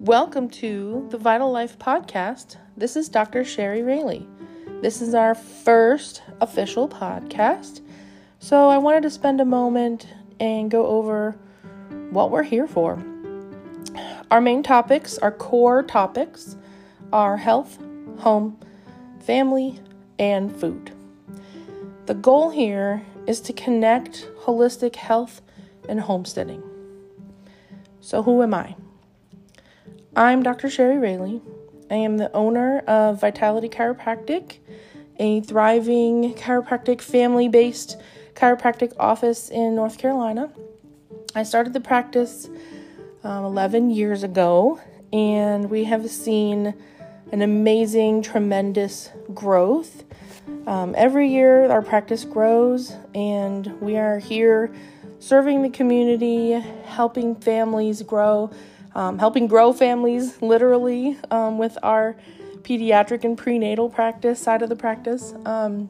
Welcome to the Vital Life Podcast. This is Dr. Sherry Rayleigh. This is our first official podcast. So I wanted to spend a moment and go over what we're here for. Our main topics, our core topics, are health, home, family, and food. The goal here is to connect holistic health and homesteading. So, who am I? I'm Dr. Sherry Rayleigh. I am the owner of Vitality Chiropractic, a thriving chiropractic family based chiropractic office in North Carolina. I started the practice um, 11 years ago, and we have seen an amazing, tremendous growth. Um, every year, our practice grows, and we are here serving the community, helping families grow um, helping grow families literally um, with our pediatric and prenatal practice side of the practice. Um,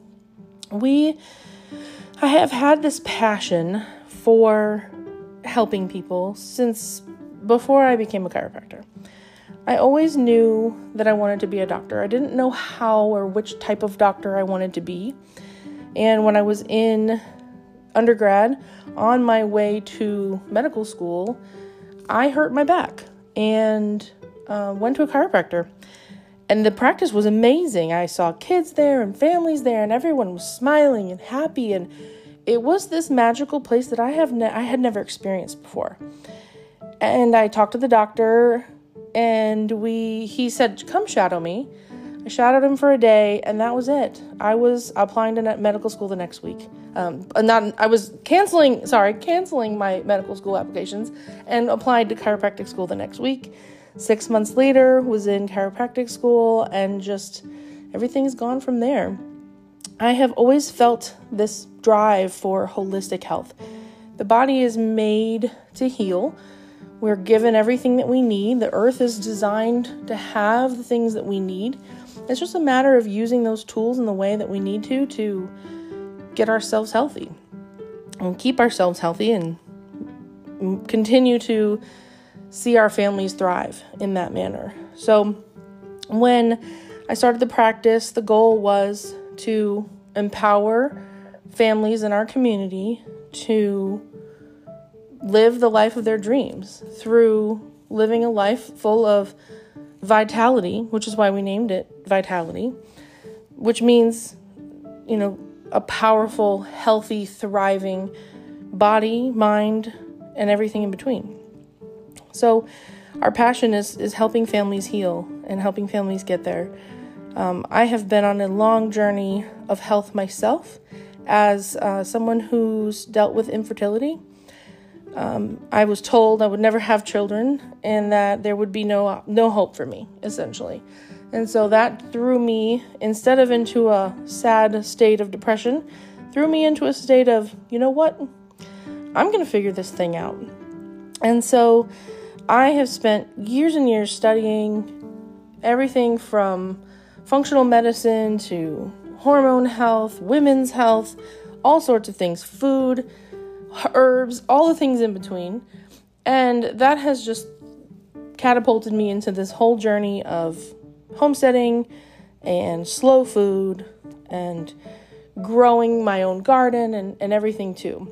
we, I have had this passion for helping people since before I became a chiropractor. I always knew that I wanted to be a doctor. I didn't know how or which type of doctor I wanted to be. And when I was in undergrad, on my way to medical school, I hurt my back and uh, went to a chiropractor. And the practice was amazing. I saw kids there and families there, and everyone was smiling and happy. And it was this magical place that I have ne- I had never experienced before. And I talked to the doctor, and we he said, "Come shadow me." I shadowed him for a day, and that was it. I was applying to medical school the next week. Um, not I was canceling, sorry, canceling my medical school applications and applied to chiropractic school the next week. Six months later, was in chiropractic school, and just everything's gone from there. I have always felt this drive for holistic health. The body is made to heal. We're given everything that we need. The earth is designed to have the things that we need. It's just a matter of using those tools in the way that we need to to get ourselves healthy and keep ourselves healthy and continue to see our families thrive in that manner. So, when I started the practice, the goal was to empower families in our community to live the life of their dreams through living a life full of vitality, which is why we named it vitality, which means, you know, a powerful, healthy, thriving body, mind, and everything in between. So, our passion is, is helping families heal and helping families get there. Um, I have been on a long journey of health myself as uh, someone who's dealt with infertility um, I was told I would never have children and that there would be no no hope for me, essentially. And so that threw me instead of into a sad state of depression, threw me into a state of, you know what? I'm going to figure this thing out. And so I have spent years and years studying everything from functional medicine to hormone health, women's health, all sorts of things, food, herbs, all the things in between. And that has just catapulted me into this whole journey of homesteading and slow food and growing my own garden and, and everything too.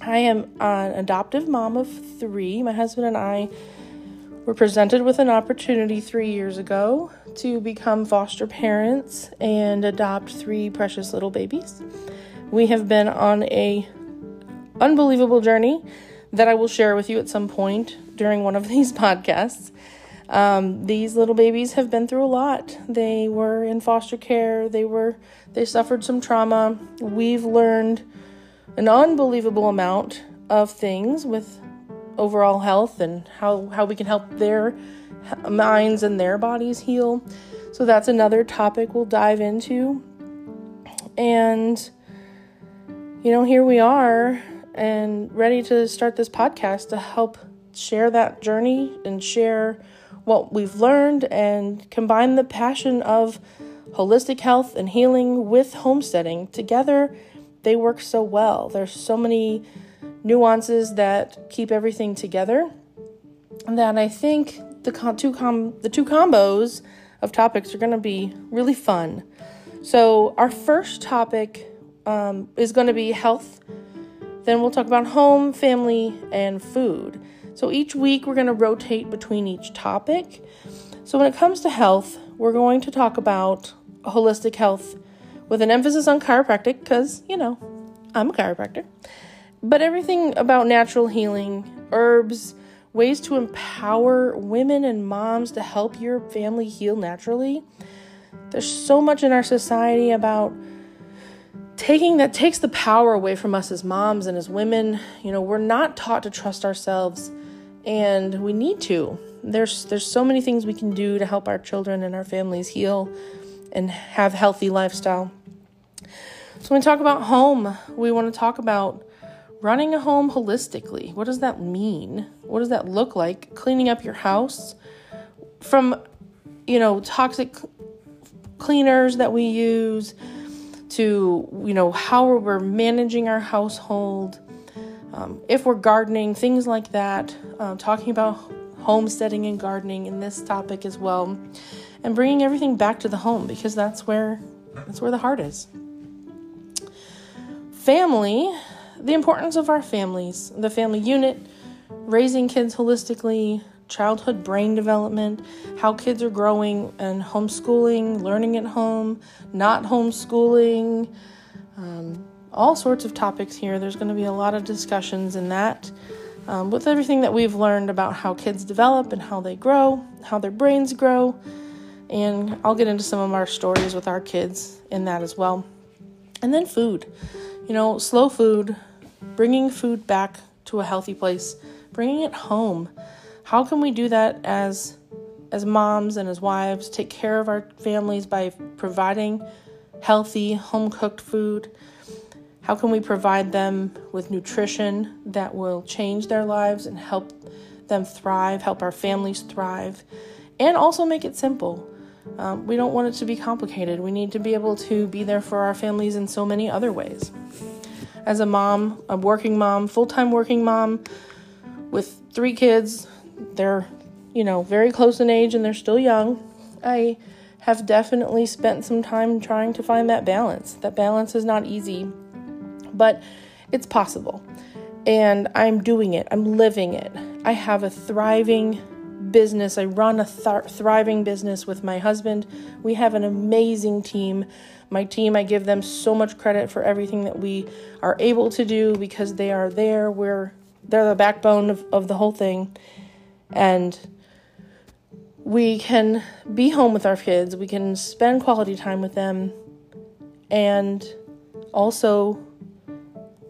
I am an adoptive mom of three. My husband and I were presented with an opportunity three years ago to become foster parents and adopt three precious little babies. We have been on a unbelievable journey that I will share with you at some point during one of these podcasts. Um, these little babies have been through a lot. They were in foster care. They were they suffered some trauma. We've learned an unbelievable amount of things with overall health and how how we can help their minds and their bodies heal. So that's another topic we'll dive into. And you know, here we are and ready to start this podcast to help share that journey and share what we've learned and combine the passion of holistic health and healing with homesteading. Together, they work so well. There's so many nuances that keep everything together that I think the two com- the two combos of topics are going to be really fun. So our first topic um, is going to be health. Then we'll talk about home, family, and food. So each week we're going to rotate between each topic. So when it comes to health, we're going to talk about holistic health with an emphasis on chiropractic because, you know, I'm a chiropractor. But everything about natural healing, herbs, ways to empower women and moms to help your family heal naturally. There's so much in our society about taking that takes the power away from us as moms and as women. You know, we're not taught to trust ourselves and we need to. There's there's so many things we can do to help our children and our families heal and have healthy lifestyle. So when we talk about home, we want to talk about running a home holistically. What does that mean? What does that look like? Cleaning up your house from you know, toxic cleaners that we use to, you know, how we're managing our household. Um, if we're gardening, things like that, um, talking about homesteading and gardening in this topic as well, and bringing everything back to the home because that's where that's where the heart is. Family, the importance of our families, the family unit, raising kids holistically, childhood brain development, how kids are growing and homeschooling, learning at home, not homeschooling, um, all sorts of topics here. There's going to be a lot of discussions in that. Um, with everything that we've learned about how kids develop and how they grow, how their brains grow, and I'll get into some of our stories with our kids in that as well. And then food. You know, slow food, bringing food back to a healthy place, bringing it home. How can we do that as as moms and as wives take care of our families by providing healthy home cooked food? How can we provide them with nutrition that will change their lives and help them thrive, help our families thrive, and also make it simple? Um, we don't want it to be complicated. We need to be able to be there for our families in so many other ways. As a mom, a working mom, full time working mom with three kids, they're, you know, very close in age and they're still young. I have definitely spent some time trying to find that balance. That balance is not easy, but it's possible. And I'm doing it, I'm living it. I have a thriving business. I run a th- thriving business with my husband. We have an amazing team. My team, I give them so much credit for everything that we are able to do because they are there. We're they're the backbone of, of the whole thing and we can be home with our kids, we can spend quality time with them, and also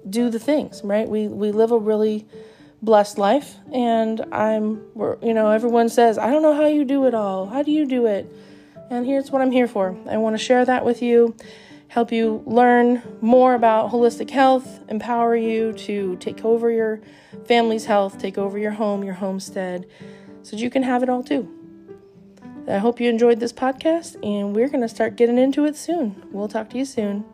do the things, right? We we live a really blessed life and I'm you know, everyone says, "I don't know how you do it all. How do you do it?" And here's what I'm here for. I want to share that with you, help you learn more about holistic health, empower you to take over your family's health, take over your home, your homestead, so that you can have it all too. I hope you enjoyed this podcast, and we're going to start getting into it soon. We'll talk to you soon.